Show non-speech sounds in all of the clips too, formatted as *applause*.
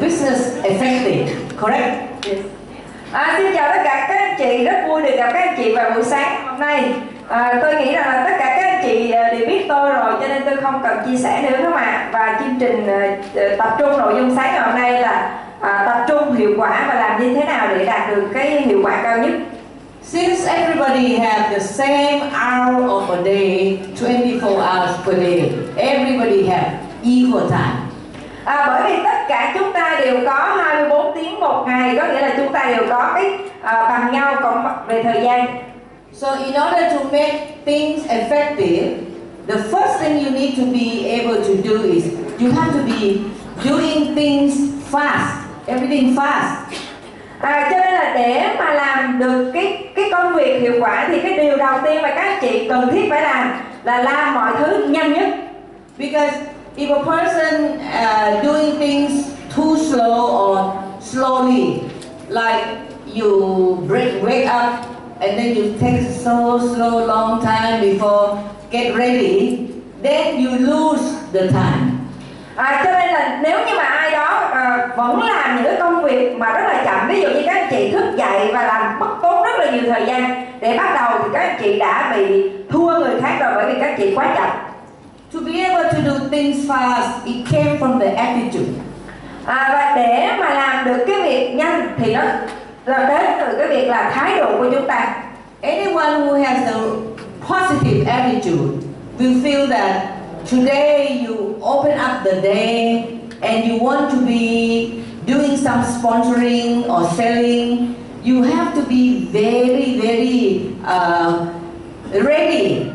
business effective. Correct? Yes. À, xin chào tất cả các anh chị, rất vui được gặp các anh chị vào buổi sáng hôm nay. À, tôi nghĩ rằng là tất cả các anh chị à, đều biết tôi rồi cho nên tôi không cần chia sẻ nữa không ạ. Và chương trình à, tập trung nội dung sáng ngày hôm nay là à, tập trung hiệu quả và làm như thế nào để đạt được cái hiệu quả cao nhất. Since everybody have the same hour of a day, 24 hours per day, everybody have equal time. À, bởi vì tất cả chúng ta đều có 24 tiếng một ngày, có nghĩa là chúng ta đều có cái à, bằng nhau cộng về thời gian. So in order to make things effective, the first thing you need to be able to do is you have to be doing things fast, everything fast. À, cho nên là để mà làm được cái cái công việc hiệu quả thì cái điều đầu tiên mà các chị cần thiết phải làm là làm mọi thứ nhanh nhất. Because if a person uh, doing things too slow or slowly, like you break, wake up and then you take so slow long time before get ready, then you lose the time. À, cho nên là nếu như mà ai đó à, vẫn làm những cái công việc mà rất là chậm ví dụ như các anh chị thức dậy và làm mất tốn rất là nhiều thời gian để bắt đầu thì các anh chị đã bị thua người khác rồi bởi vì các anh chị quá chậm To be able to do things fast, it came from the attitude. à, và để mà làm được cái việc nhanh thì nó là đến từ cái việc là thái độ của chúng ta Anyone who has a positive attitude will feel that today you open up the day and you want to be doing some sponsoring or selling. You have to be very, very uh, ready.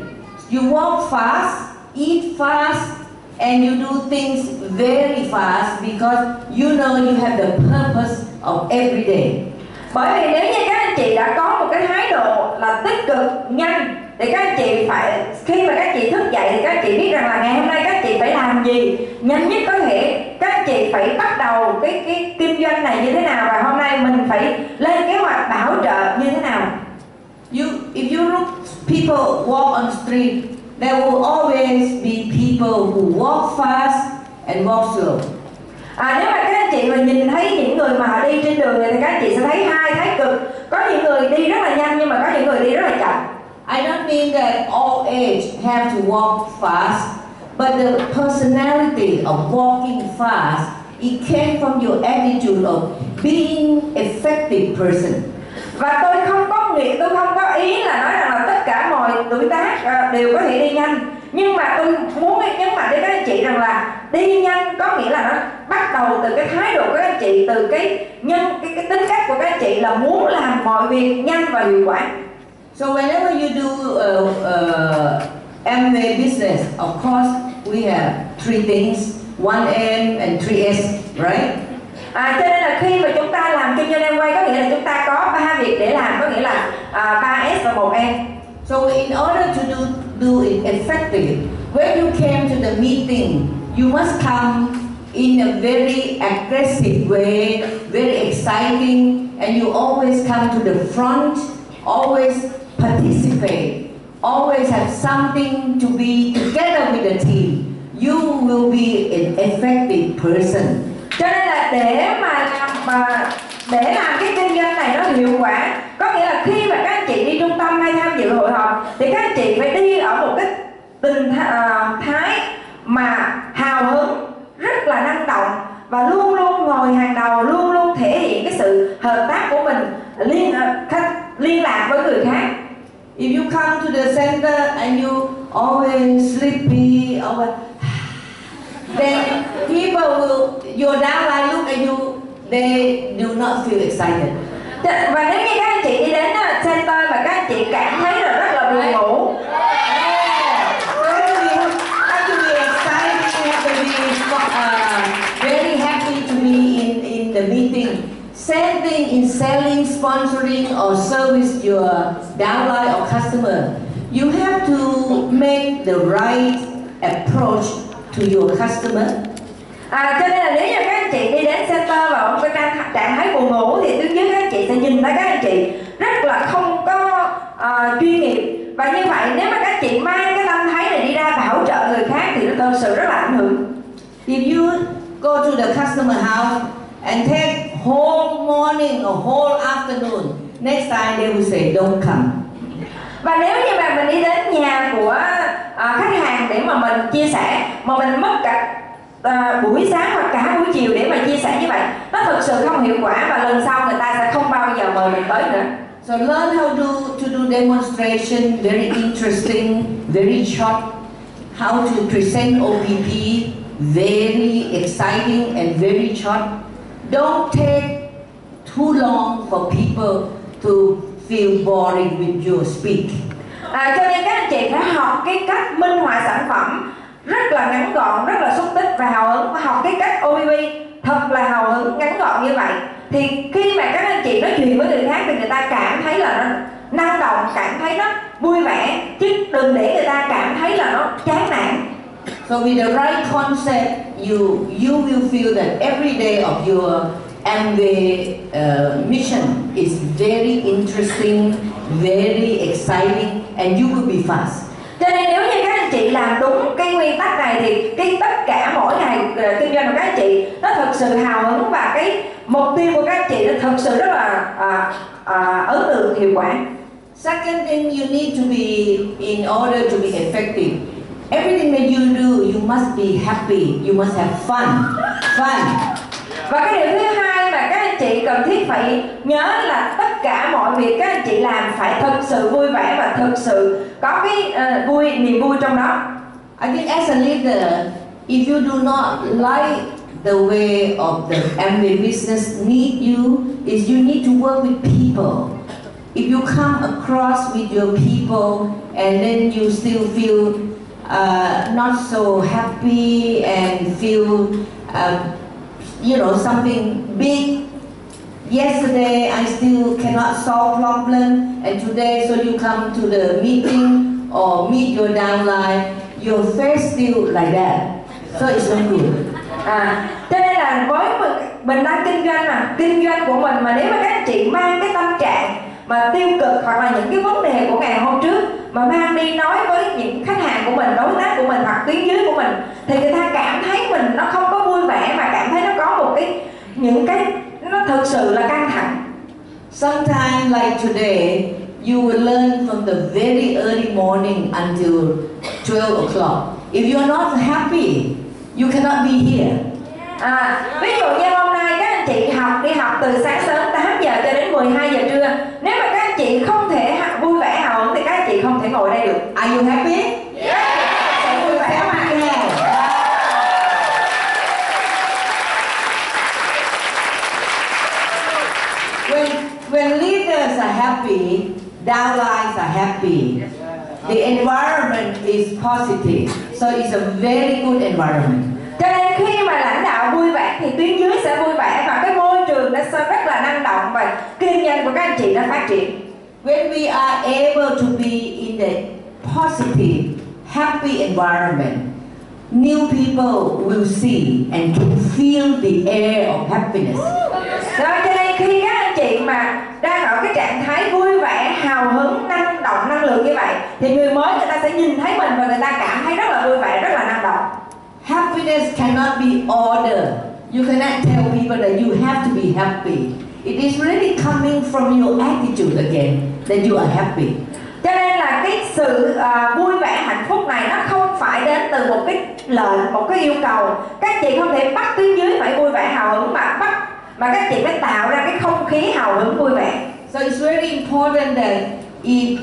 You walk fast, eat fast, and you do things very fast because you know you have the purpose of every day. bởi vì nếu như các anh chị đã có một cái thái độ là tích cực nhanh thì các anh chị phải khi mà các chị thức dậy thì các anh chị biết rằng là ngày hôm nay các chị phải làm gì nhanh nhất có thể các anh chị phải bắt đầu cái cái kinh doanh này như thế nào và hôm nay mình phải lên kế hoạch bảo trợ như thế nào You, if you look people walk on street, there will always be people who walk fast and walk slow. À, nếu mà các anh chị mà nhìn thấy những người mà đi trên đường này thì các anh chị sẽ thấy hai thái cực có những người đi rất là nhanh nhưng mà có những người đi rất là chậm I don't mean that all age have to walk fast, but the personality of walking fast, it came from your attitude of being effective person và tôi không có nghĩ tôi không có ý là nói rằng là tất cả mọi tuổi tác ờ, đều có thể đi nhanh nhưng mà tôi muốn nhấn mạnh đến các anh chị rằng là đi nhanh có nghĩa là nó bắt đầu từ cái thái độ của các anh chị từ cái nhân cái, cái tính cách của các anh chị là muốn làm mọi việc nhanh và hiệu quả So whenever you do uh, uh, Amway business, of course we have three things, one M and three S, right? À, cho nên là khi mà chúng ta làm kinh doanh em quay có nghĩa là chúng ta có ba việc để làm có nghĩa là à, ba uh, S và một em So in order to do, do it effectively when you came to the meeting, you must come in a very aggressive way, very exciting, and you always come to the front, always participate, always have something to be together with the team. You will be an effective person cho nên là để mà làm mà để làm cái kinh doanh này nó hiệu quả có nghĩa là khi mà các anh chị đi trung tâm hay tham dự hội họp thì các anh chị phải đi ở một cái tình à, thái mà hào hứng rất là năng động và luôn luôn ngồi hàng đầu luôn luôn thể hiện cái sự hợp tác của mình liên à, khách liên lạc với người khác. If you come to the center and you always sleepy, always, then people will, your downline look at you, they do not feel excited. Và nếu như các anh chị đi đến center mà các anh chị cảm thấy là rất là buồn ngủ You have to be excited, you uh, have to be very happy to be in, in the meeting. Same thing in selling, sponsoring, or service your downline or customer. You have to make the right approach to your customer. À, cho nên là nếu như các anh chị đi đến center và một cái trạng trạng thái buồn ngủ thì tuyến dưới các anh chị sẽ nhìn thấy các anh chị rất là không có ờ, chuyên nghiệp và như vậy nếu mà các anh chị mang cái tâm thái này đi ra và hỗ trợ người khác thì nó thật sự rất là ảnh hưởng If you go to the customer house and take whole morning or whole afternoon, next time they will say, don't come và nếu như mà mình đi đến nhà của à, khách hàng để mà mình chia sẻ mà mình mất cả à, buổi sáng hoặc cả buổi chiều để mà chia sẻ như vậy nó thực sự không hiệu quả và lần sau người ta sẽ không bao giờ mời mình tới nữa So learn how to, to do demonstration, very interesting, very short. How to present OPP, very exciting and very short. Don't take too long for people to feel boring with your speak. à, cho nên các anh chị phải học cái cách minh họa sản phẩm rất là ngắn gọn rất là xúc tích và hào hứng. Và học cái cách OBB thật là hào hứng ngắn gọn như vậy. Thì khi mà các anh chị nói chuyện với người khác thì người ta cảm thấy là nó năng động cảm thấy nó vui vẻ. Chứ đừng để người ta cảm thấy là nó chán nản. So with the right concept, you you will feel that every day of your Amway uh, mission is very interesting, very exciting, and you will be fast. cho nên nếu như các anh chị làm đúng cái nguyên tắc này thì cái tất cả mỗi ngày ờ, kinh doanh của các anh chị nó thật sự hào hứng và cái mục tiêu của các anh chị nó thật sự rất là à, à, ấn tượng hiệu quả Second thing, you need to be in order to be effective. Everything that you do, you must be happy. You must have fun. Fun. và cái điều thứ hai mà các anh chị cần thiết phải nhớ là tất cả mọi việc các anh chị làm phải thật sự vui vẻ và thật sự có cái uh, vui niềm vui trong đó I think as a leader, if you do not like the way of the Amway business need you, is you need to work with people. If you come across with your people and then you still feel uh, not so happy and feel, uh, you know, something big Yesterday I still cannot solve problem and today so you come to the meeting or meet your downline, your face still like that. So it's not good. à cho nên là với mình, mình đang kinh doanh mà kinh doanh của mình mà nếu mà các anh chị mang cái tâm trạng mà tiêu cực hoặc là những cái vấn đề của ngày hôm trước mà mang đi nói với những khách hàng của mình đối tác của mình hoặc tuyến dưới của mình thì người ta cảm thấy mình nó không có vui vẻ mà cảm thấy nó có một cái những cái nó thực sự là căng thẳng Sometimes like today, you will learn from the very early morning until 12 o'clock. If you are not happy, you cannot be here. À, ví dụ như hôm nay các anh chị học đi học từ sáng sớm 8 giờ cho đến 12 giờ trưa Nếu mà các anh chị không thể vui vẻ hào hứng thì các anh chị không thể ngồi đây được Are you happy? Leaders are happy, downlines are happy. The environment is positive, so it's a very good environment. Cho nên khi mà lãnh đạo vui vẻ thì tuyến dưới sẽ vui vẻ Và cái môi trường nó sẽ rất là năng động và kinh doanh của các anh chị nó phát triển When we are able to be in the positive, happy environment, new people will see and can feel the air of happiness. Rồi cho nên khi các mà đang ở cái trạng thái vui vẻ, hào hứng, năng động, năng lượng như vậy Thì người mới người ta sẽ nhìn thấy mình và người ta cảm thấy rất là vui vẻ, rất là năng động Happiness cannot be ordered. You cannot tell people that you have to be happy. It is really coming from your attitude again that you are happy. Cho nên là cái sự à, vui vẻ hạnh phúc này nó không phải đến từ một cái lệnh, một cái yêu cầu Các chị không thể bắt tuyến dưới phải vui vẻ hào hứng mà bắt Mà các chị phải tạo ra cái không khí hào hứng vui vẻ So it's very important that if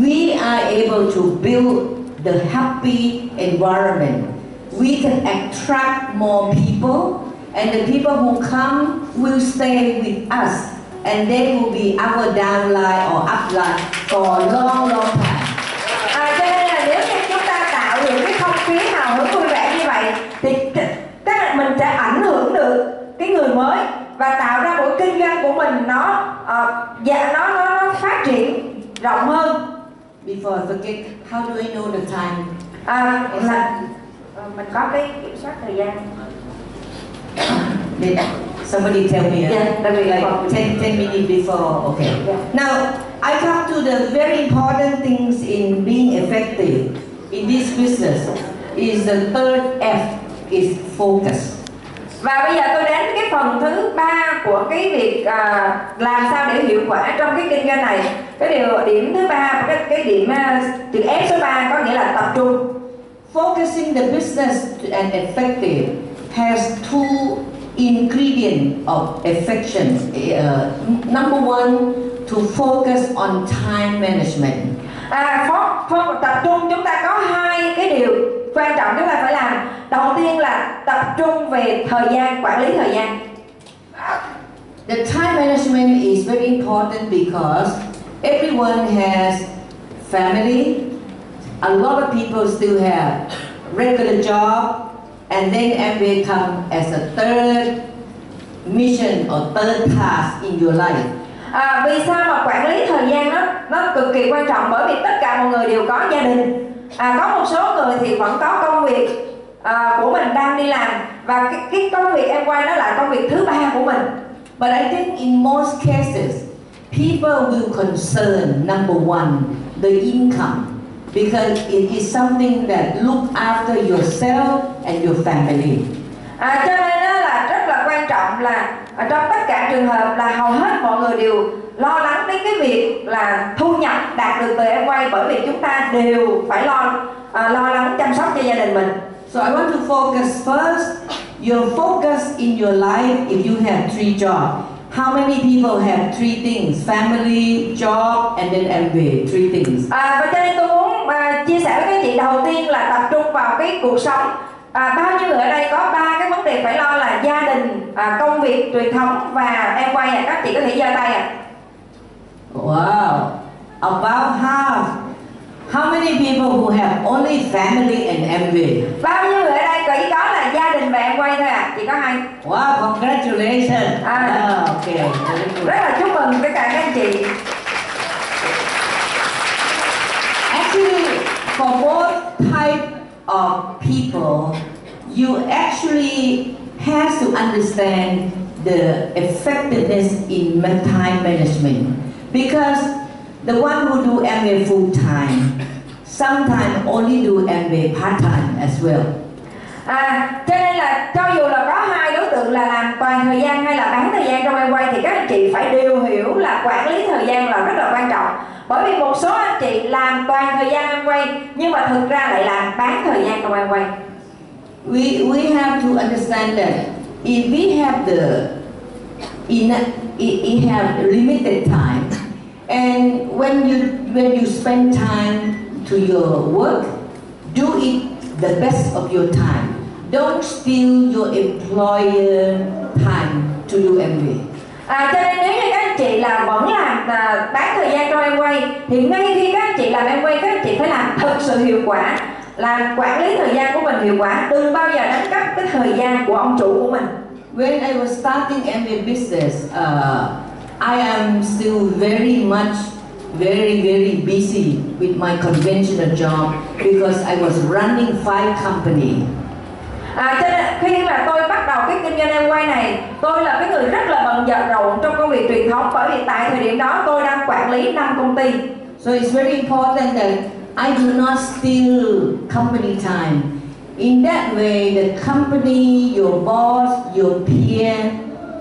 we are able to build the happy environment, we can attract more people, and the people who come will stay with us, and they will be our downline or upline for a long, long time. Before I forget, how do I know the time? à, là ờ, mình có cái kiểm soát thời gian *coughs* Did somebody tell me? uh, Yeah, that we like got. 10, 10 minutes before. Okay. Yeah. Now, I come to the very important things in being effective in this business is the third F is focus. và bây giờ tôi đến cái phần thứ ba của cái việc à, làm sao để hiệu quả trong cái kinh doanh này cái điều điểm thứ ba cái cái điểm à, chữ F số 3 có nghĩa là tập trung Focusing the business to and effective has two ingredient of affection. Uh, number one, to focus on time management. à, phó, phó, tập trung chúng ta có hai cái điều quan trọng chúng ta phải làm đầu tiên là tập trung về thời gian quản lý thời gian The time management is very important because everyone has family. A lot of people still have regular job, and then MBA come as a third mission or third task in your life. À, vì sao mà quản lý thời gian nó nó cực kỳ quan trọng? Bởi vì tất cả mọi người đều có gia đình. À, có một số người thì vẫn có công việc à, của mình đang đi làm. Và cái, cái công việc em quay nó là công việc thứ ba của mình. But I think in most cases, people will concern number one, the income, because it is something that look after yourself and your family. à, cho nên đó là rất là quan trọng là ở trong tất cả trường hợp là hầu hết mọi người đều lo lắng đến cái việc là thu nhập đạt được từ em quay bởi vì chúng ta đều phải lo à, lo lắng chăm sóc cho gia đình mình So I want to focus first, your focus in your life if you have three jobs. How many people have three things? Family, job, and then MBA, three things. À, và cho nên tôi muốn à, chia sẻ với các chị đầu tiên là tập trung vào cái cuộc sống à, bao nhiêu người ở đây có ba cái vấn đề phải lo là gia đình à, công việc truyền thống và em quay à các chị có thể giơ tay à Wow, about half. How many people who have only family and MBA? bao nhiêu người ở đây chỉ có là gia đình và em quay thôi à chỉ có hai Wow, congratulations. Ah. Ah, okay, rất là chúc mừng tất cả các anh chị Actually, for both type of people, you actually have to understand the effectiveness in time management because the one who do MBA full time sometimes only do MBA part time as well. à, cho nên là cho dù là có hai đối tượng là làm toàn thời gian hay là bán thời gian trong em quay thì các anh chị phải đều hiểu là quản lý thời gian là rất là quan trọng bởi vì một số anh chị làm toàn thời gian em quay nhưng mà thực ra lại làm bán thời gian trong em quay We, we have to understand that if we have the in it, it have limited time and when you when you spend time to your work do it the best of your time. Don't steal your employer time to do MBA À, cho nên nếu như các anh chị là vẫn làm à, bán thời gian trong em quay thì ngay khi các anh chị làm em quay các anh chị phải làm thật sự hiệu quả. Làm quản lý thời gian của mình hiệu quả. Đừng bao giờ đánh cắp cái thời gian của ông chủ của mình. When I was starting MBA business, uh, I am still very much, very, very busy with my conventional job because I was running five company. à, cho nên khi mà tôi bắt đầu cái kinh doanh em quay này tôi là cái người rất là bận rộn rộn trong công việc truyền thống bởi vì tại thời điểm đó tôi đang quản lý 5 công ty So it's very important that I do not steal company time. In that way, the company, your boss, your peer,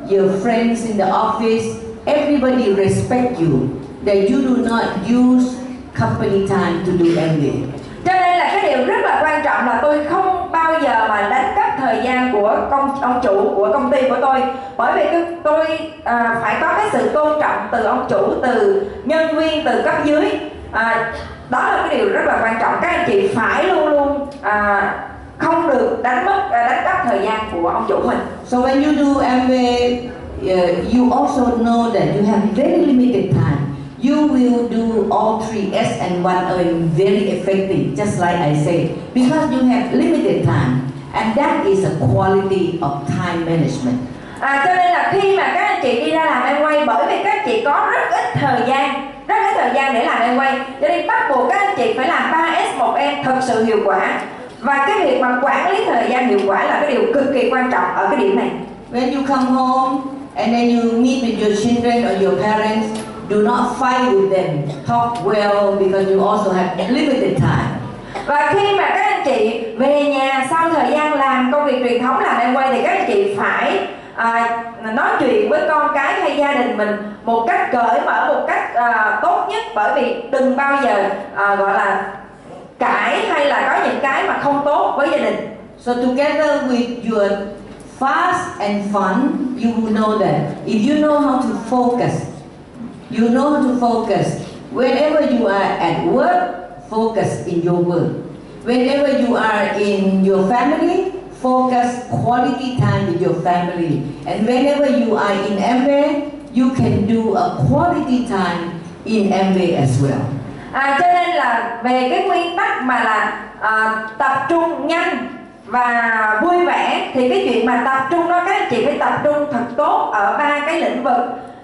your friends in the office, everybody respect you. That you do not use company time to do MBA. cho nên là cái điều rất là quan trọng là tôi không bao giờ mà đánh cắp thời gian của công ông chủ của công ty của tôi bởi vì cái, tôi à, phải có cái sự tôn trọng từ ông chủ từ nhân viên từ cấp dưới à, đó là cái điều rất là quan trọng các anh chị phải luôn luôn à, không được đánh mất à, đánh cắp thời gian của ông chủ mình So when you do MBA, uh, you also know that you have very limited time. You will do all three S and one O very effective, just like I said, because you have limited time, and that is a quality of time management. à, cho nên là khi mà các anh chị đi ra làm em quay bởi vì các anh chị có rất ít thời gian rất ít thời gian để làm em quay cho nên bắt buộc các anh chị phải làm 3S 1M thật sự hiệu quả và cái việc mà quản lý thời gian hiệu quả là cái điều cực kỳ quan trọng ở cái điểm này When you come home and then you meet with your children or your parents, do not fight with them. Talk well because you also have limited time. và khi mà các anh chị về nhà sau thời gian làm công việc truyền thống làm em quay thì các anh chị phải à, nói chuyện với con cái hay gia đình mình một cách cởi mở một cách à, tốt nhất bởi vì đừng bao giờ à, gọi là cãi hay là có những cái mà không tốt với gia đình So together with your fast and fun, you will know that if you know how to focus, you know how to focus. Whenever you are at work, focus in your work. Whenever you are in your family, focus quality time with your family. And whenever you are in MBA, you can do a quality time in MBA as well. à, cho nên là về cái nguyên tắc mà là à, tập trung nhanh và vui vẻ thì cái chuyện mà tập trung đó các anh chị phải tập trung thật tốt ở ba cái lĩnh vực.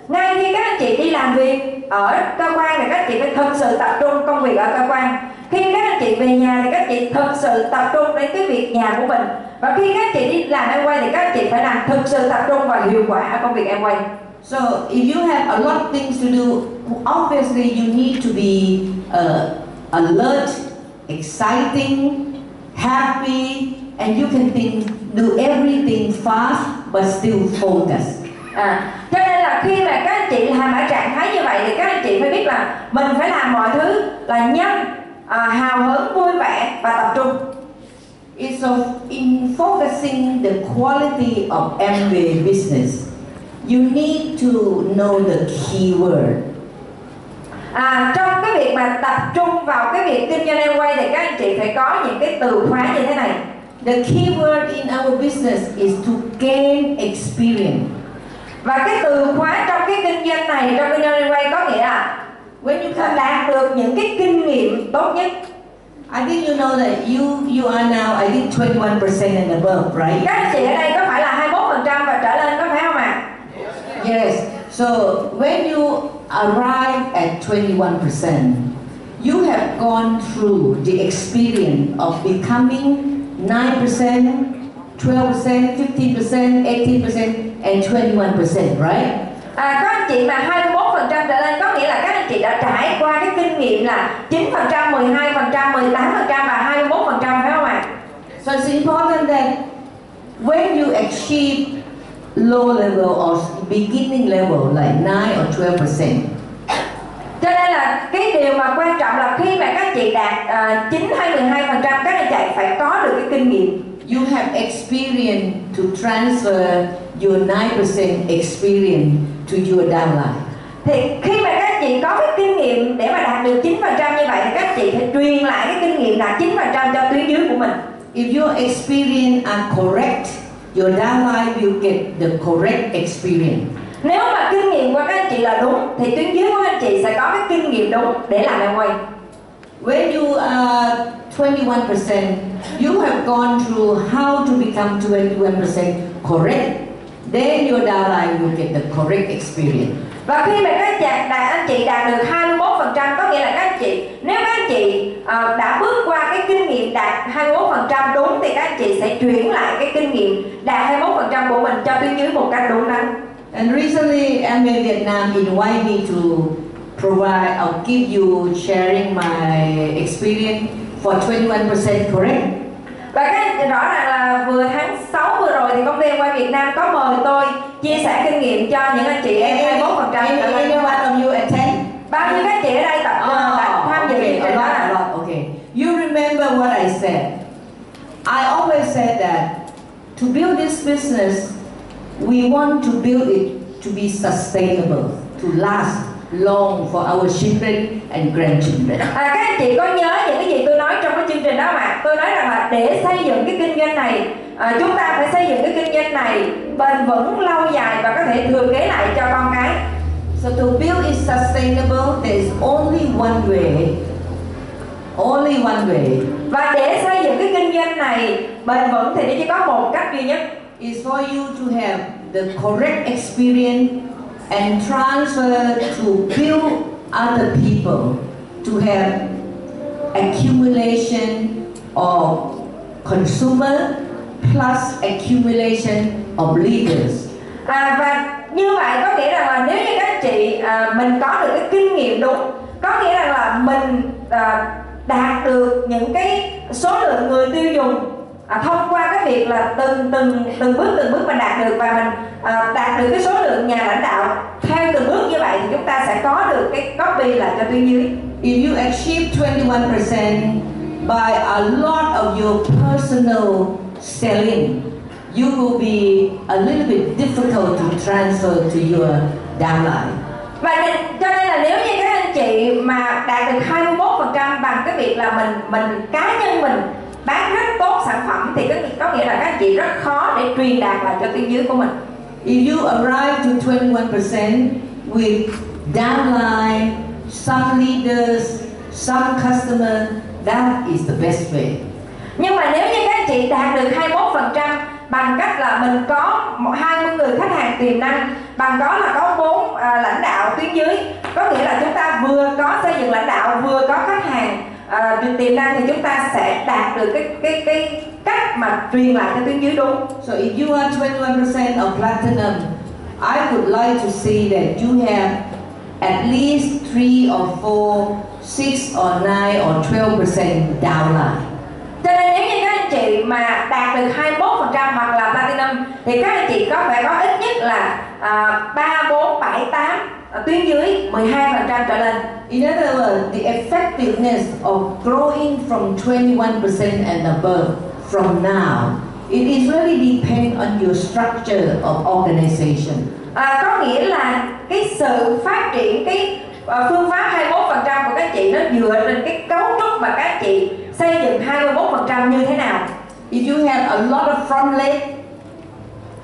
Ngay khi các anh chị đi làm việc ở cơ quan thì các anh chị phải thật sự tập trung công việc ở cơ quan. Khi các anh chị về nhà thì các anh chị thật sự tập trung đến cái việc nhà của mình. Và khi các anh chị đi làm em quay thì các anh chị phải làm thực sự tập trung và hiệu quả ở công việc em quay. So if you have a lot of things to do, obviously you need to be uh, alert, exciting, happy, and you can think, do everything fast but still focus. À, cho nên là khi mà các anh chị làm ở trạng thái như vậy thì các anh chị phải biết là mình phải làm mọi thứ là nhanh, à, hào hứng, vui vẻ và tập trung. It's of in focusing the quality of MBA business, you need to know the keyword. À, trong cái việc mà tập trung vào cái việc kinh doanh em quay thì các anh chị phải có những cái từ khóa như thế này. The key word in our business is to gain experience. Và cái từ khóa trong cái kinh doanh này trong kinh doanh quay có nghĩa là When you come đạt được những cái kinh nghiệm tốt nhất. I think you know that you you are now I think 21% and above, right? Các chị ở đây có phải là 21% và trở lên có phải không ạ? Yes. So when you arrive at 21%, you have gone through the experience of becoming 9%, 12%, 15%, 18%, and 21%, right? À, các anh chị mà 21% trở lên có nghĩa là các anh chị đã trải qua cái kinh nghiệm là 9%, 12%, 18% và 21% phải không ạ? So it's important that when you achieve low level or beginning level like 9 or 12%, Cho nên là cái điều mà quan trọng là khi mà các chị đạt à, 9 hay 12% các anh chị phải có được cái kinh nghiệm you have experience to transfer your 9% experience to your downline. thì khi mà các chị có cái kinh nghiệm để mà đạt được 9% như vậy thì các chị phải truyền lại cái kinh nghiệm đạt 9% cho tuyến dưới của mình If your experience are correct, your downline will get the correct experience. Nếu mà kinh nghiệm của các anh chị là đúng thì tuyến dưới của anh chị sẽ có cái kinh nghiệm đúng để làm em quay When you are 21%, you have gone through how to become 21% correct. Then your downline will get the correct experience. và khi mà các chị đạt anh chị đạt được 21% có nghĩa là các anh chị nếu các anh chị ờ, đã bước qua cái kinh nghiệm đạt 21% đúng thì các anh chị sẽ chuyển lại cái kinh nghiệm đạt 21% của mình cho tuyến dưới một cách đúng đắn And recently, MA Vietnam invite me to provide, I'll give you sharing my experience for 21%, correct? và anh chị rõ ràng là vừa tháng 6 vừa rồi thì công ty quay Việt Nam có mời tôi chia sẻ kinh nghiệm cho những anh chị em 21% Any, trở one of you attend? bao nhiêu các chị ở đây tập oh, đã tham dự okay, trình đó lot, a ạ? lot, okay. You remember what I said. I always said that to build this business, we want to build it to be sustainable, to last long for our children and grandchildren. À, các anh chị có nhớ những cái gì tôi nói trong cái chương trình đó không ạ? Tôi nói rằng là để xây dựng cái kinh doanh này à, chúng ta phải xây dựng cái kinh doanh này bền vững lâu dài và có thể thừa kế lại cho con cái. So to build it sustainable, there is only one way, only one way, Và để xây dựng cái kinh doanh này bền vững thì nó chỉ có một cách duy nhất is for you to have the correct experience and transfer to build other people to have accumulation of consumer plus accumulation of leaders. à, và như vậy có nghĩa rằng là nếu như các chị à, mình có được cái kinh nghiệm đúng có nghĩa rằng là mình à, đạt được những cái số lượng người tiêu dùng à, thông qua cái việc là từng từng từng bước từng bước mình đạt được và mình à, đạt được cái số lượng nhà lãnh đạo theo từng bước như vậy thì chúng ta sẽ có được cái copy lại cho tuyến dưới If you achieve 21% by a lot of your personal selling, you will be a little bit difficult to transfer to your downline. và nên, cho nên là nếu như các anh chị mà đạt được 21% bằng cái việc là mình mình cá nhân mình bán rất tốt sản phẩm thì có, nghĩa là các anh chị rất khó để truyền đạt lại cho tuyến dưới của mình If you arrive to 21% with downline, some leaders, some customer, that is the best way. nhưng mà nếu như các anh chị đạt được 21% bằng cách là mình có một- 20 người khách hàng tiềm năng bằng đó là có bốn à, lãnh đạo tuyến dưới có nghĩa là chúng ta vừa có xây dựng lãnh đạo vừa có khách hàng à, tiềm năng thì chúng ta sẽ đạt được cái cái cái cách mà truyền lại cho tuyến dưới đúng So if you are 21% of platinum, I would like to see that you have at least three or four, six or nine or 12% downline. cho nên nếu như các anh chị mà đạt được 21% hoặc là platinum thì các anh chị có phải có ít nhất là à, 3, 4, 7, 8 tuyến dưới 12% trở lên In other words, the effectiveness of growing from 21% and above from now, it is really depend on your structure of organization. à, có nghĩa là cái sự phát triển cái à, phương pháp 21% của các chị nó dựa trên cái cấu trúc mà các chị xây dựng 21% như thế nào If you have a lot of front leg,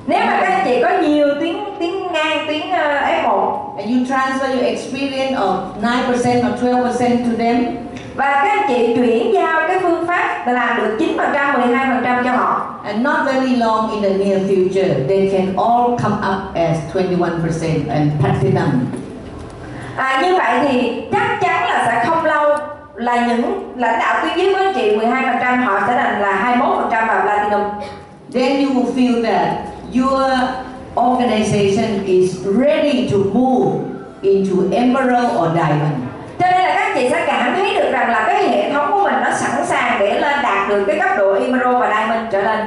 nếu mà các anh chị có nhiều tuyến tuyến ngang tuyến uh, F1 and you transfer your experience of 9% or 12% to them, và các anh chị chuyển giao cái phương pháp là làm được 9% 12% cho họ and not very long in the near future, they can all come up as 21% and platinum. À, như vậy thì chắc chắn là sẽ không lâu là những lãnh đạo tuyến dưới anh chị 12% họ sẽ thành là 21% và platinum. Then you will feel that your organization is ready to move into emerald or diamond. Cho nên là các chị sẽ cảm thấy được rằng là cái hệ thống của mình nó sẵn sàng để lên đạt được cái cấp độ Emerald và Diamond trở lên.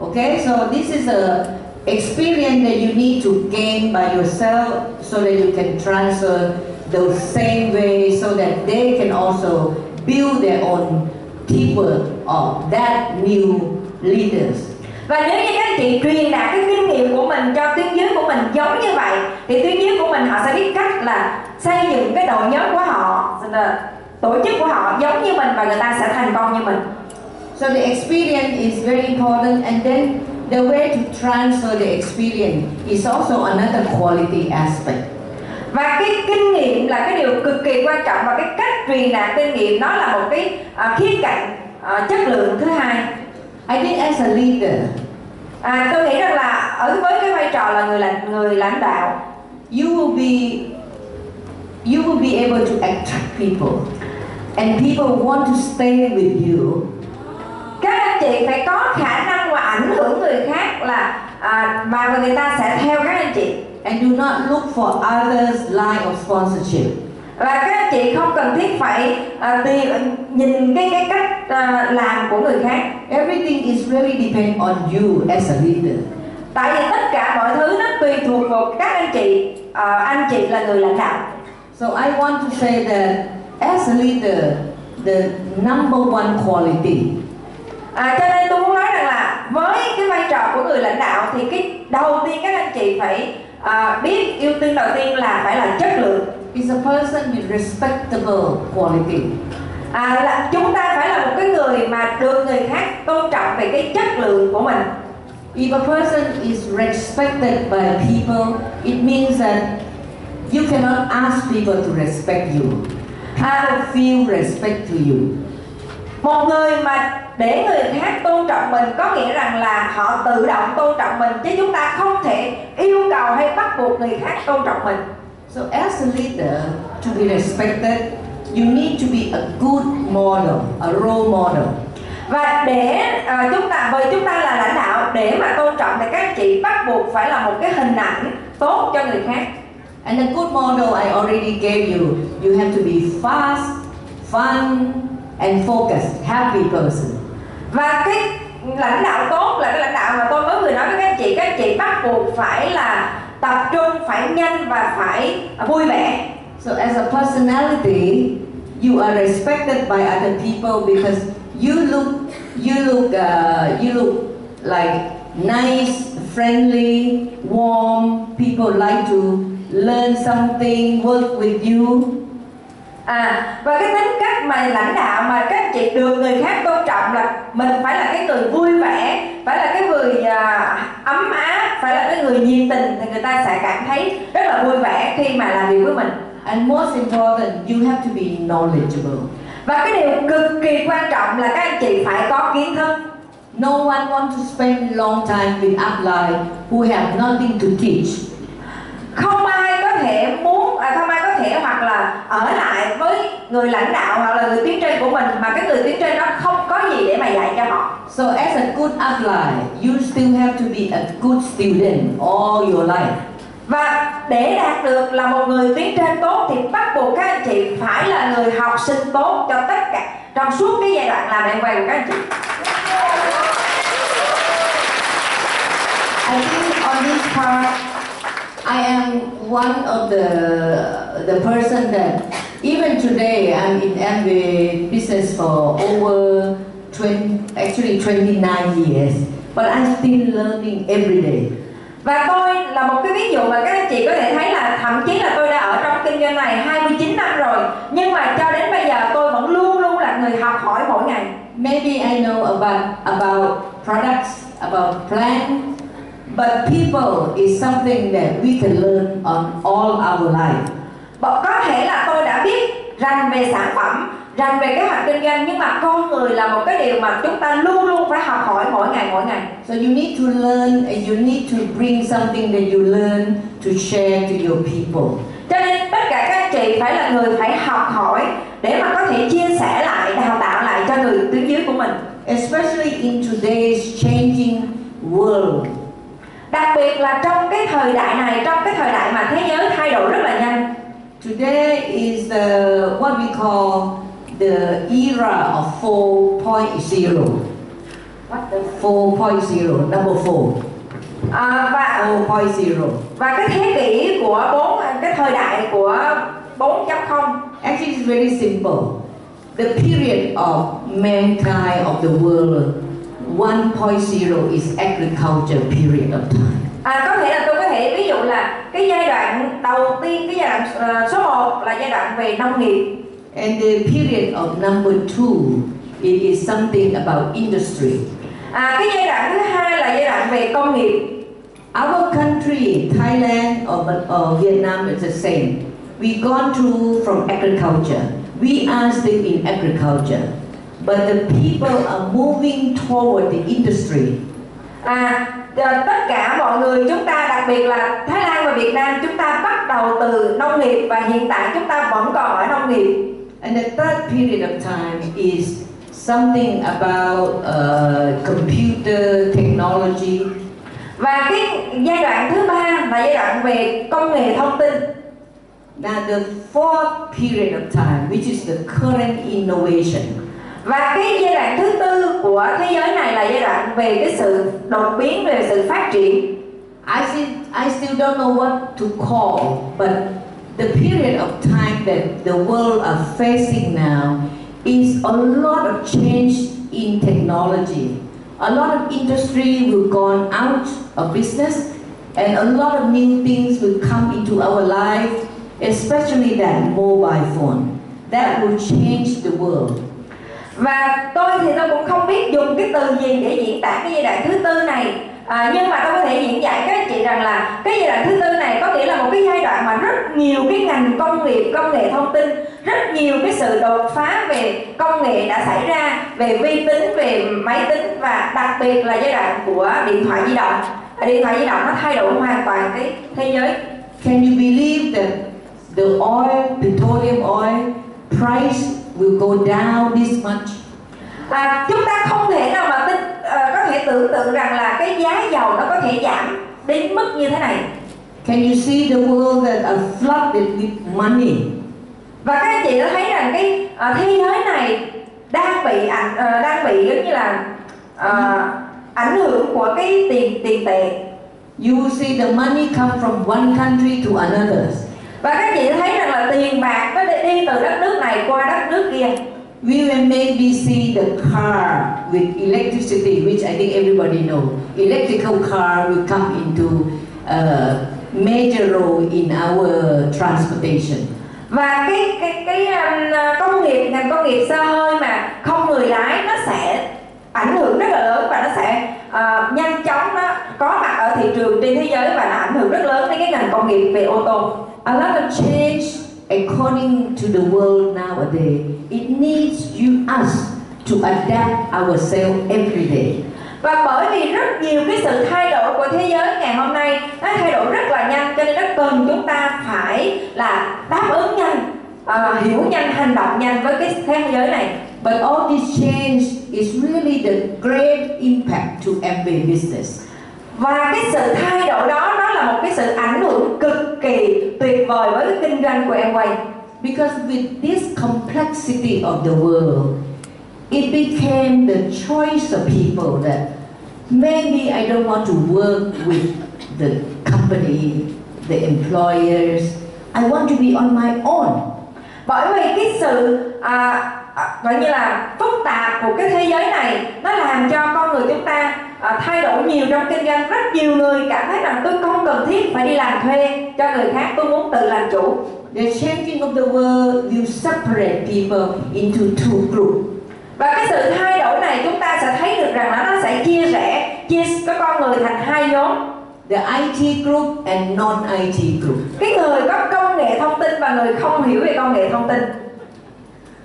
Okay, so this is a experience that you need to gain by yourself so that you can transfer the same way so that they can also build their own teamwork of that new leaders. Và nếu như các anh chị truyền đạt cái kinh nghiệm của mình cho tuyến dưới của mình giống như vậy thì tuyến dưới của mình họ sẽ biết cách là xây dựng cái đội nhóm của họ tổ chức của họ giống như mình và người ta sẽ thành công như mình. So the experience is very important and then the way to transfer the experience is also another quality aspect. và cái kinh nghiệm là cái điều cực kỳ quan trọng và cái cách truyền đạt kinh nghiệm nó là một cái à, khía cạnh à, chất lượng thứ hai I think as a leader, à, tôi nghĩ rằng là ở với cái vai trò là người lãnh người lãnh đạo you will be you will be able to attract people. And people want to stay with you. Các anh chị phải có khả năng và ảnh hưởng người khác là à, mà người ta sẽ theo các anh chị. And do not look for others line of sponsorship và các anh chị không cần thiết phải à, tìm nhìn cái cái cách à, làm của người khác. Everything is really depend on you as a leader. tại vì tất cả mọi thứ nó tùy thuộc vào các anh chị à, anh chị là người lãnh đạo. So I want to say that as a leader, the number one quality. À, cho nên tôi muốn nói rằng là với cái vai trò của người lãnh đạo thì cái đầu tiên các anh chị phải à, biết ưu tiên đầu tiên là phải là chất lượng is a person with respectable quality. à, là chúng ta phải là một cái người mà được người khác tôn trọng về cái chất lượng của mình If a person is respected by people, it means that you cannot ask people to respect you. People feel respect to you. một người mà để người khác tôn trọng mình có nghĩa rằng là họ tự động tôn trọng mình chứ chúng ta không thể yêu cầu hay bắt buộc người khác tôn trọng mình So as a leader, to be respected, you need to be a good model, a role model. và để à, chúng ta bởi chúng ta là lãnh đạo để mà tôn trọng thì các anh chị bắt buộc phải là một cái hình ảnh tốt cho người khác And a good model I already gave you. You have to be fast, fun, and focused, happy person. và cái lãnh đạo tốt là cái lãnh đạo mà tôi mới vừa nói với các anh chị các anh chị bắt buộc phải là tập trung phải nhanh và phải vui vẻ So as a personality, you are respected by other people because you look, you look, uh, you look like nice, friendly, warm. People like to learn something, work with you. À và cái tính cách mà lãnh đạo mà các chị được người khác tôn trọng là mình phải là cái người vui vẻ phải là cái người à, ấm áp phải là cái người nhiệt tình thì người ta sẽ cảm thấy rất là vui vẻ khi mà làm việc với mình And most important, you have to be knowledgeable. và cái điều cực kỳ quan trọng là các anh chị phải có kiến thức No one wants to spend long time with upline who have nothing to teach. không có thể muốn à, không ai có thể hoặc là ở lại với người lãnh đạo hoặc là người tuyến trên của mình mà cái người tuyến trên đó không có gì để mà dạy cho họ. So as a good upline, you still have to be a good student all your life. và để đạt được là một người tuyến trên tốt thì bắt buộc các anh chị phải là người học sinh tốt cho tất cả. Trong suốt cái giai đoạn làm em quay của các anh chị. I think on this part, I am one of the the person that even today I'm in MBA business for over 20, actually 29 years, but I'm still learning every day. và tôi là một cái ví dụ mà các anh chị có thể thấy là thậm chí là tôi đã ở trong kinh doanh này 29 năm rồi nhưng mà cho đến bây giờ tôi vẫn luôn luôn là người học hỏi mỗi ngày Maybe I know about about products, about plants, but people is something that we can learn on all our life. Bọn- có thể là tôi đã biết rằng về sản phẩm, rằng về kế hoạch kinh doanh, nhưng mà con người là một cái điều mà chúng ta luôn luôn phải học hỏi mỗi ngày mỗi ngày So you need to learn and you need to bring something that you learn to share to your people. cho nên tất cả các chị phải là người phải học hỏi để mà có thể chia sẻ lại, đào tạo lại cho người tuyến dưới của mình Especially in today's changing world đặc biệt là trong cái thời đại này trong cái thời đại mà thế giới thay đổi rất là nhanh Today is the, what we call the era of 4.0. What 4.0, number 4. à, và 4.0. và cái thế kỷ của bốn cái thời đại của 4.0 Actually, it's very simple. The period of mankind of the world, 1.0 is agriculture period of time. À, có thể là tôi có thể ví dụ là cái giai đoạn đầu tiên cái giai đoạn ờ, số 1 là giai đoạn về nông nghiệp And the period of number two, it is something about industry. à, cái giai đoạn thứ hai là giai đoạn về công nghiệp Our country, Thailand or, or Vietnam, is the same. We gone through from agriculture. We are still in agriculture, but the people are moving toward the industry. à, ờ, tất cả mọi người chúng ta đặc biệt là Thái Lan và Việt Nam chúng ta bắt đầu từ nông nghiệp và hiện tại chúng ta vẫn còn ở nông nghiệp And the third period of time is something about uh, computer technology. và cái giai đoạn thứ ba là giai đoạn về công nghệ thông tin Now the fourth period of time, which is the current innovation. Và cái giai đoạn thứ tư của thế giới này là giai đoạn về cái sự đột biến về sự phát triển I still, I still don't know what to call, but the period of time that the world are facing now is a lot of change in technology. A lot of industry will gone out of business and a lot of new things will come into our life, especially that mobile phone. That will change the world. Và tôi thì tôi cũng không biết dùng cái từ gì để diễn tả cái giai đoạn thứ tư này. À, nhưng mà tôi có thể diễn giải các anh chị rằng là cái giai đoạn thứ tư này có nghĩa là một cái giai đoạn mà rất nhiều cái ngành công nghiệp công nghệ thông tin rất nhiều cái sự đột phá về công nghệ đã xảy ra về vi tính về máy tính và đặc biệt là giai đoạn của điện thoại di động. À, điện thoại di động nó thay đổi hoàn toàn cái thế giới. Can you believe that the oil, petroleum oil price will go down this much. à, chúng ta không thể nào mà tin à, có thể tưởng tượng rằng là cái giá dầu nó có thể giảm đến mức như thế này Can you see the world that are flooded with money? và các anh chị đã thấy rằng cái à, thế giới này đang bị ảnh à, đang bị giống như là à, ảnh hưởng của cái tiền tiền tệ You will see the money come from one country to another. Và các chị thấy rằng là tiền bạc nó đi đi từ đất nước này qua đất nước kia We will maybe see the car with electricity, which I think everybody know. Electrical car will come into a major role in our transportation. và cái cái cái um, công nghiệp ngành công nghiệp xe hơi mà không người lái nó sẽ ảnh hưởng rất là lớn và nó sẽ ờ, nhanh chóng nó có mặt ở thị trường trên thế giới và nó ảnh hưởng rất lớn đến cái ngành công nghiệp về ô tô A lot of change according to the world nowadays. It needs you us to adapt ourselves every day. và bởi vì rất nhiều cái sự thay đổi của thế giới ngày hôm nay nó thay đổi rất là nhanh cho nên nó cần chúng ta phải là đáp ứng nhanh ờ, hiểu nhanh hành động nhanh với cái thế giới này But all this change is really the great impact to MBA business và cái sự thay đổi đó nó là một cái sự ảnh hưởng cực kỳ tuyệt vời với cái kinh doanh của em quay Because with this complexity of the world, it became the choice of people that maybe I don't want to work with the company, the employers. I want to be on my own. bởi vì cái sự à, à, gọi như là phức tạp của cái thế giới này nó làm cho con người chúng ta à, thay đổi nhiều trong kinh doanh rất nhiều người cảm thấy rằng tôi không cần thiết phải đi làm thuê cho người khác tôi muốn tự làm chủ The changing of the world will separate people into two groups. và cái sự thay đổi này chúng ta sẽ thấy được rằng là nó sẽ chia rẽ chia các con người thành hai nhóm The IT group and non-IT group. cái người có công nghệ thông tin và người không hiểu về công nghệ thông tin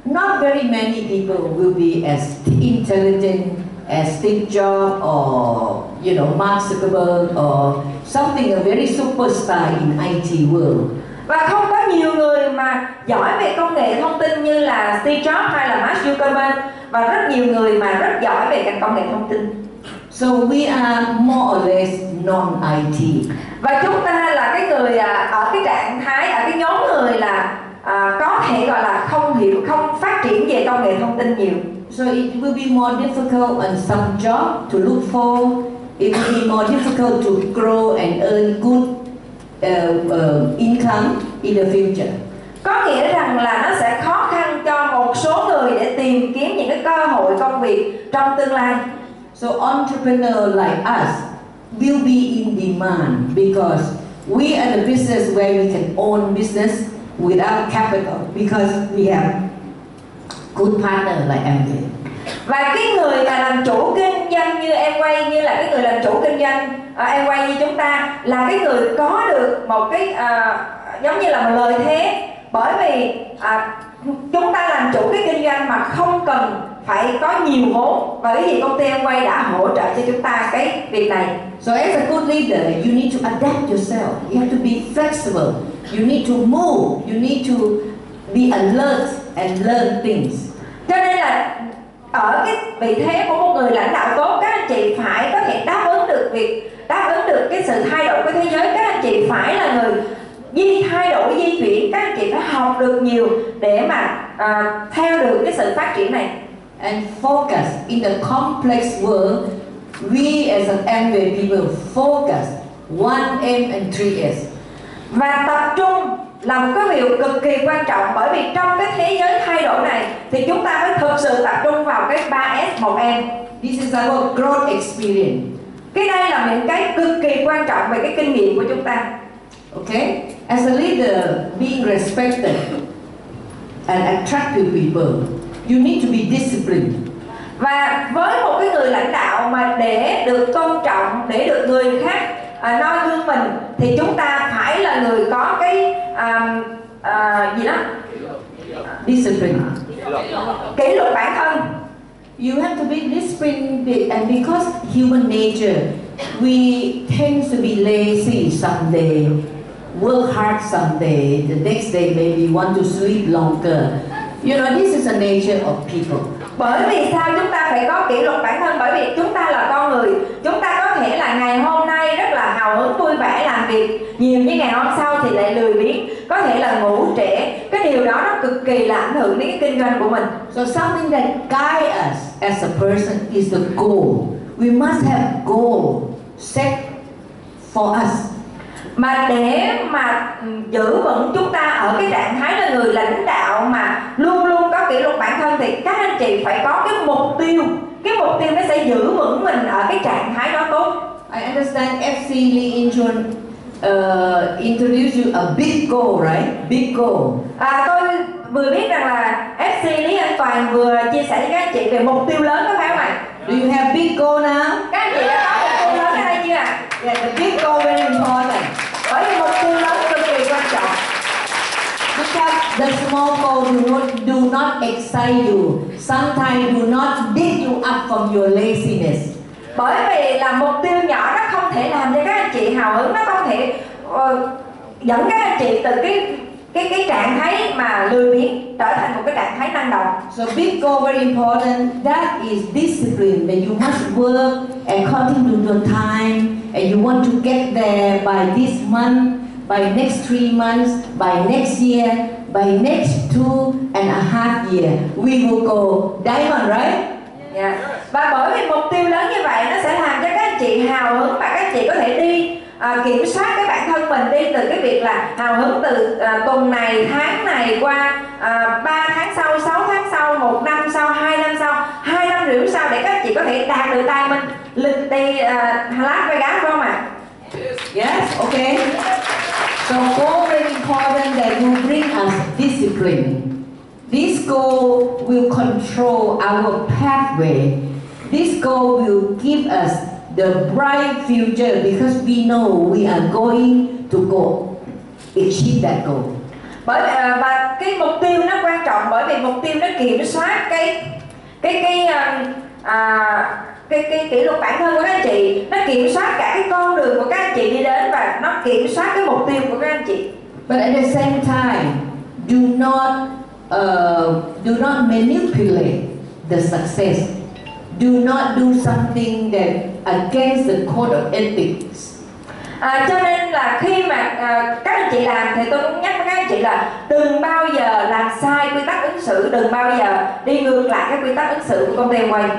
Not very many people will be as intelligent as Steve Jobs or you know Mark Zuckerberg or something a very superstar in IT world. và không có nhiều người mà giỏi về công nghệ thông tin như là Steve Jobs hay là Mark Zuckerberg và rất nhiều người mà rất giỏi về ngành công nghệ thông tin So we are more or less non-IT. và chúng ta là cái người à, ở cái trạng thái ở cái nhóm người là à, có thể gọi là không hiểu không phát triển về công nghệ thông tin nhiều So it will be more difficult on some job to look for. It will be more difficult to grow and earn good uh, uh, income in the future. có nghĩa rằng là nó sẽ khó khăn cho một số người để tìm kiếm những cái cơ hội công việc trong tương lai So entrepreneur like us will be in demand because we are the business where we can own business without capital because we have good partner là em vậy. và cái người mà làm chủ kinh doanh như em quay như là cái người làm chủ kinh doanh à, em quay như chúng ta là cái người có được một cái à, giống như là một lời thế bởi vì à, chúng ta làm chủ cái kinh doanh mà không cần phải có nhiều vốn và cái gì công ty em quay đã hỗ trợ cho chúng ta cái việc này So as a good leader, you need to adapt yourself. You have to be flexible. You need to move. You need to be alert and learn things. cho nên là ở cái vị thế của một người lãnh đạo tốt các anh chị phải có thể đáp ứng được việc đáp ứng được cái sự thay đổi của thế giới các anh chị phải là người di thay đổi di chuyển các anh chị phải học được nhiều để mà à, theo được cái sự phát triển này And focus in a complex world. We as an MBA people focus one M and three S. và tập trung là một cái điều cực kỳ quan trọng bởi vì trong cái thế giới thay đổi này thì chúng ta mới thực sự tập trung vào cái 3S 1M This is our growth experience. cái đây là những cái cực kỳ quan trọng về cái kinh nghiệm của chúng ta Okay? As a leader, being respected and attractive people, you need to be disciplined. và với một cái người lãnh đạo mà để được tôn trọng để được người khác à, noi gương mình thì chúng ta phải là người có cái à, à, gì đó Discipline. kỷ luật bản thân You have to be disciplined, and because human nature, we tend to be lazy someday. work hard someday, the next day maybe want to sleep longer. You know, this is the nature of people bởi vì sao chúng ta phải có kỷ luật bản thân? Bởi vì chúng ta là con người. Chúng ta có thể là ngày hôm nay rất là hào hứng, vui vẻ làm việc. Nhiều như ngày hôm sau thì lại lười biếng. Có thể là ngủ trễ. Cái điều đó nó cực kỳ là ảnh hưởng đến cái kinh doanh của mình. So something that guide us as a person is the goal. We must have goal set for us mà để mà ừ, giữ vững chúng ta ở cái trạng thái là người lãnh đạo mà luôn luôn có kỷ luật bản thân thì các anh chị phải có cái mục tiêu cái mục tiêu nó sẽ giữ vững mình ở cái trạng thái đó tốt I understand FC Lee Incheon uh, introduced you a big goal, right? Big goal. à, tôi vừa biết rằng là FC Lý Anh Toàn vừa chia sẻ với các anh chị về mục tiêu lớn có phải không ạ Do you have big goal now? các anh chị đã có mục tiêu lớn ở đây chưa ạ Yeah, the big goal very important. Bởi vì mục tiêu lớn cực kỳ quan trọng Because the small goal do not, do not excite you. Sometimes do not dig you up from your laziness. bởi vì là mục tiêu nhỏ nó không thể làm cho các anh chị hào hứng nó không thể ờ, dẫn các anh chị từ cái cái cái trạng thái mà lười biếng trở thành một cái trạng thái năng động So big goal very important. That is discipline that you must work according to your time and you want to get there by this month, by next three months, by next year, by next two and a half year. We will go diamond, right? Yeah. và bởi vì mục tiêu lớn như vậy nó sẽ làm cho các anh chị hào hứng và các anh chị có thể đi à, kiểm soát cái bản thân mình đi từ cái việc là hào hứng từ à, tuần này tháng này qua à, 3 tháng sau 6 tháng sau một năm sau hai năm sau hai năm rưỡi sau để các anh chị có thể đạt được tay mình lịch đi à, Las Vegas phải không ạ Yes, okay. So goal very important that you bring us discipline. This goal will control our pathway. This goal will give us the bright future because we know we are going to go achieve that goal. bởi à, và cái mục tiêu nó quan trọng bởi vì mục tiêu nó kiểm soát cái cái cái à, à, cái cái kỷ luật bản thân của các anh chị nó kiểm soát cả cái con đường của các anh chị đi đến và nó kiểm soát cái mục tiêu của các anh chị But at the same time, do not uh, do not manipulate the success. Do not do something that against the code of ethics. à, cho nên là khi mà à, các anh chị làm thì tôi cũng nhắc với các anh chị là đừng bao giờ làm sai quy tắc ứng xử đừng bao giờ đi ngược lại cái quy tắc ứng xử của công ty quay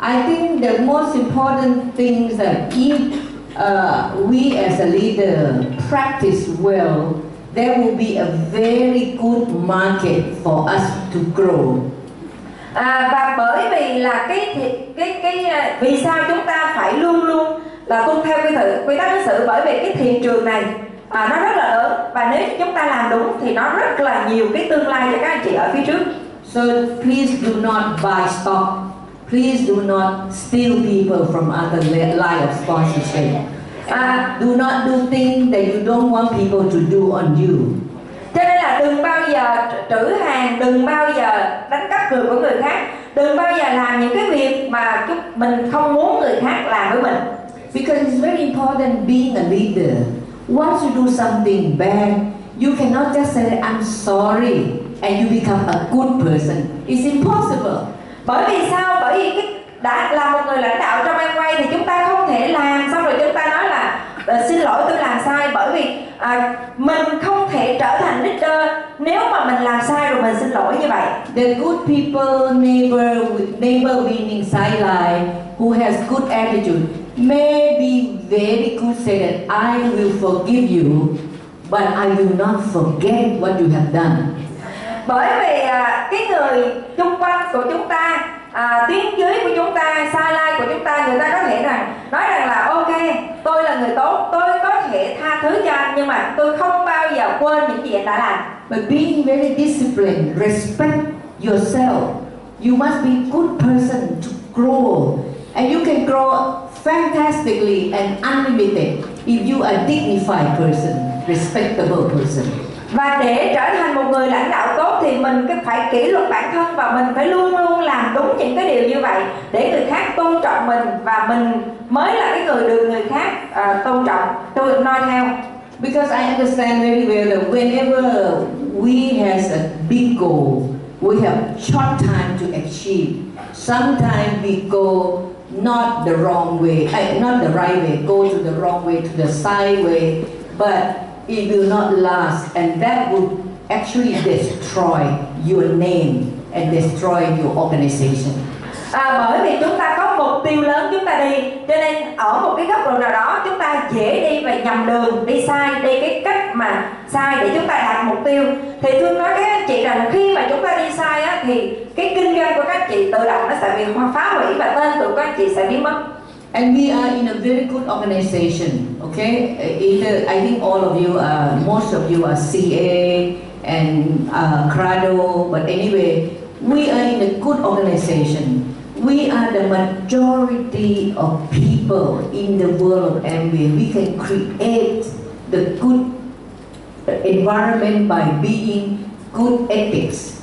I think the most important thing is that if uh, we as a leader practice well, there will be a very good market for us to grow. À, và bởi vì là cái cái cái à, vì sao chúng ta phải luôn luôn là tuân theo quy thử quy tắc ứng xử bởi vì cái thị trường này à, nó rất là lớn và nếu chúng ta làm đúng thì nó rất là nhiều cái tương lai cho các anh chị ở phía trước So please do not buy stock. Please do not steal people from other li- line of sponsorship uh, Do not do things that you don't want people to do on you. cho nên là đừng bao giờ trữ hàng đừng bao giờ đánh cắp người của người khác đừng bao giờ làm những cái việc mà chúng mình không muốn người khác làm với mình Because it's very important being a leader. Once you do something bad, you cannot just say, I'm sorry, and you become a good person. It's impossible. bởi vì sao bởi vì cái đã là một người lãnh đạo trong em quay thì chúng ta không thể làm xong rồi chúng ta nói "Ờ, xin lỗi tôi làm sai bởi vì à, mình không thể trở thành leader nếu mà mình làm sai rồi mình xin lỗi như vậy The good people, neighbor, with neighbor winning sideline, who has good attitude, may be very good. Say that I will forgive you, but I will not forget what you have done. bởi vì à, cái người chung quanh của chúng ta à, tiếng dưới của chúng ta sai lai của chúng ta người ta có thể rằng nói rằng là ok tôi là người tốt tôi có thể tha thứ cho anh nhưng mà tôi không bao giờ quên những gì anh đã làm But being very disciplined, respect yourself. You must be good person to grow. And you can grow fantastically and unlimited if you are a dignified person, respectable person và để trở thành một người lãnh đạo tốt thì mình phải kỷ luật bản thân và mình phải luôn luôn làm đúng những cái điều như vậy để người khác tôn trọng mình và mình mới là cái người được người khác uh, tôn trọng. Tôi noi theo. Because I understand very well that whenever we has a big goal, we have short time to achieve. Sometimes we go not the wrong way, eh, not the right way, go to the wrong way, to the side way, but it will not last, and that would actually destroy your name and destroy your organization. à, bởi vì chúng ta có mục tiêu lớn chúng ta đi cho nên ở một cái góc độ nào đó chúng ta dễ đi và nhầm đường đi sai đi cái cách mà sai để chúng ta đạt mục tiêu thì thương nói các anh chị rằng khi mà chúng ta đi sai á, thì cái kinh doanh của các anh chị tự động nó sẽ bị phá hủy và tên của các anh chị sẽ biến mất And we are in a very good organization, okay? Either I think all of you, are, most of you are CA and uh, CRADO, but anyway, we are in a good organization. We are the majority of people in the world of Amway. We can create the good environment by being good ethics.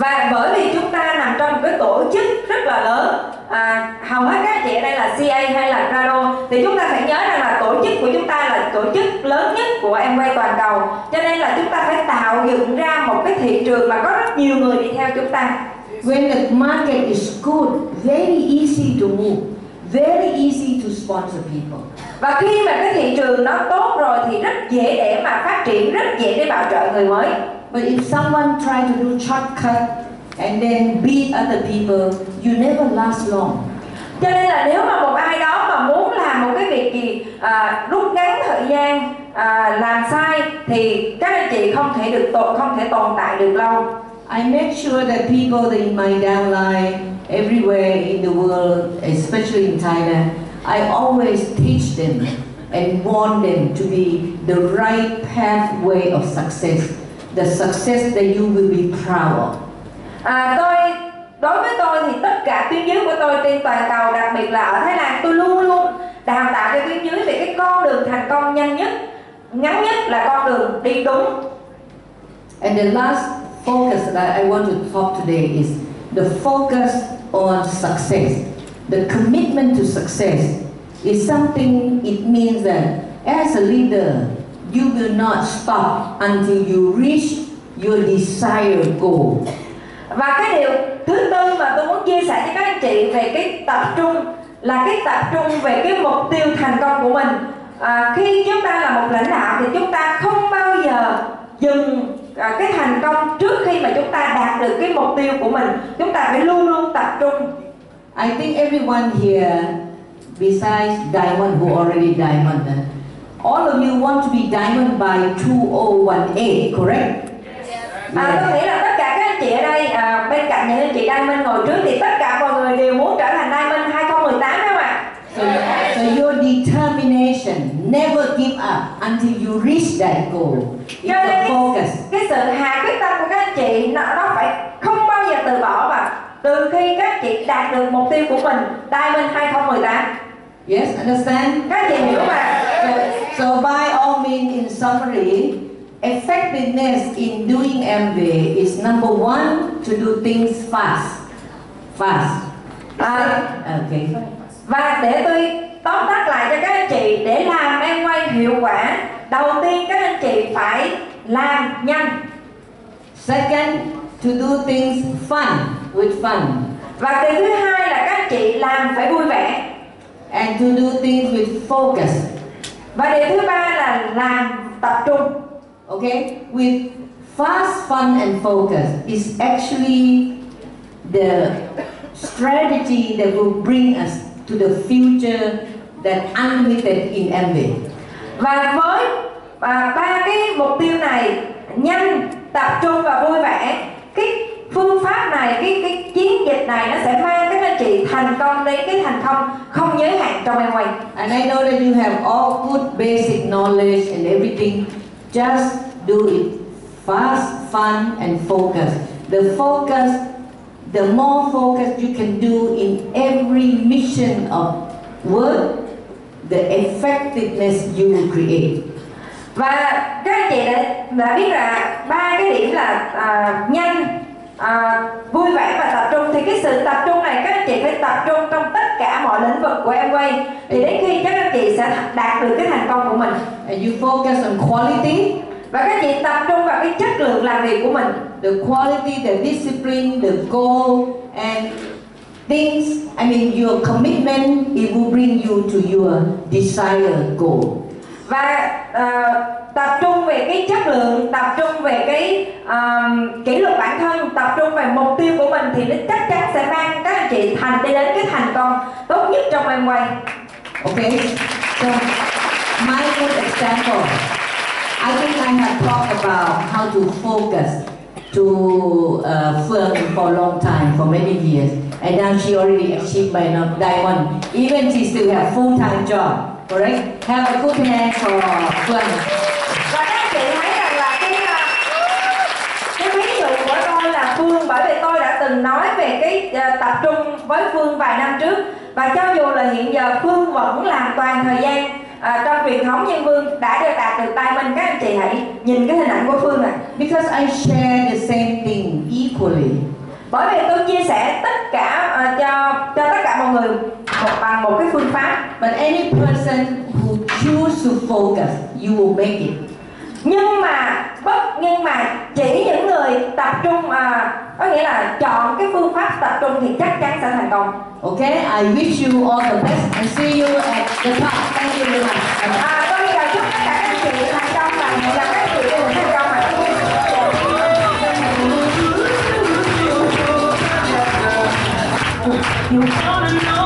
và bởi vì chúng ta nằm trong một cái tổ chức rất là lớn à, hầu hết các chị ở đây là CA hay là Grado thì chúng ta phải nhớ rằng là tổ chức của chúng ta là tổ chức lớn nhất của Amway toàn cầu. Cho nên là chúng ta phải tạo dựng ra một cái thị trường mà có rất nhiều người đi theo chúng ta. When the market is good, very easy to move, very easy to sponsor people. và khi mà cái thị trường nó tốt rồi thì rất dễ để mà phát triển rất dễ để bảo trợ người mới. But if someone try to do shortcut and then beat other people, you never last long. cho nên là nếu mà một ai đó mà muốn làm một cái việc gì à, rút ngắn thời gian à, làm sai thì các anh chị không thể được tồn không thể tồn tại được lâu I make sure that people in my downline, everywhere in the world, especially in Thailand, I always teach them and want them to be the right pathway of success, the success that you will be proud of. À, tôi đối với tôi thì tất cả tuyến dưới của tôi trên toàn cầu đặc biệt là ở Thái Lan tôi luôn luôn đào tạo cho tuyến dưới về cái con đường thành công nhanh nhất ngắn nhất là con đường đi đúng And the last focus that I want to talk today is the focus on success. The commitment to success is something, it means that as a leader, you will not stop until you reach your desired goal và cái điều thứ tư mà tôi muốn chia sẻ cho các anh chị về cái tập trung là cái tập trung về cái mục tiêu thành công của mình. À, khi chúng ta là một lãnh đạo thì chúng ta không bao giờ dừng à, cái thành công trước khi mà chúng ta đạt được cái mục tiêu của mình. Chúng ta phải luôn luôn tập trung. I think everyone here, besides Diamond, who already Diamond, uh, all of you want to be Diamond by 2018, correct? à, tôi nghĩ là tất chị ở đây à, bên cạnh những anh chị Diamond ngồi trước thì tất cả mọi người đều muốn trở thành Diamond 2018 đúng không ạ So, so your determination, never give up until you reach that goal. It's Cho nên cái, focus. cái sự hạ quyết tâm của các anh chị nó, nó phải không bao giờ từ bỏ và từ khi các chị đạt được mục tiêu của mình Diamond 2018 Yes, understand? các chị hiểu mà So, so by all means, in summary, effectiveness in doing MBA is number one, to do things fast. Fast. à, Okay. và để tôi tóm tắt lại cho các anh chị để làm em quay hiệu quả đầu tiên các anh chị phải làm nhanh Second, to do things fun, with fun. và điều thứ hai là các anh chị làm phải vui vẻ And to do things with focus. và điều thứ ba là làm tập trung Okay? With fast, fun, and focus is actually the strategy that will bring us to the future that unlimited in MV. và với và ba cái mục tiêu này nhanh tập trung và vui vẻ cái phương pháp này cái cái chiến dịch này nó sẽ mang các anh chị thành công đến cái thành công không giới hạn trong em quay And I know that you have all good basic knowledge and everything. Just do it fast, fun, and focus. The focus, the more focus you can do in every mission of work, the effectiveness you will create. và các anh chị đã, biết là ba cái điểm là à, nhanh à, vui vẻ và tập trung. Thì cái sự tập trung này các anh chị phải tập trung trong tất cả mọi lĩnh vực của Amway thì đến khi các anh chị sẽ đạt được cái thành công của mình. And you focus on quality, và các anh chị tập trung vào cái chất lượng làm việc của mình. The quality, the discipline, the goal, and things, I mean, your commitment, it will bring you to your desired goal. và ờ, tập trung về cái chất lượng tập trung về cái ờm, kỷ luật bản thân tập trung về mục tiêu của mình thì nó chắc chắn sẽ mang các anh chị thành đi đến cái thành công tốt nhất trong em quay ok So, my good example. I think I have talked about how to focus to uh, Phương for a long time, for many years. And now she already achieved by now diamond. Even she still have full-time job. Correct? Have a good hand for Phương. và các anh chị thấy rằng là cái ờ, cái ví dụ của tôi là Phương bởi vì tôi đã từng nói về cái ờ, tập trung với Phương vài năm trước và cho dù là hiện giờ Phương vẫn làm toàn thời gian ờ, trong truyền thống nhân vương đã được đạt được tay mình các anh chị hãy nhìn cái hình ảnh của Phương ạ Because I share the same thing equally. bởi vì tôi chia sẻ tất cả ờ, cho cho tất cả mọi người một bằng một cái phương pháp But any person who choose to focus, you will make it. nhưng mà bất nhưng mà chỉ những người tập trung à, có nghĩa là chọn cái phương pháp tập trung thì chắc chắn sẽ thành công Okay? I wish you all the best and see you at the top. Thank you very much. à, tôi bây giờ chúc tất cả các chị thành công và hẹn gặp các chị cùng thành công You wanna know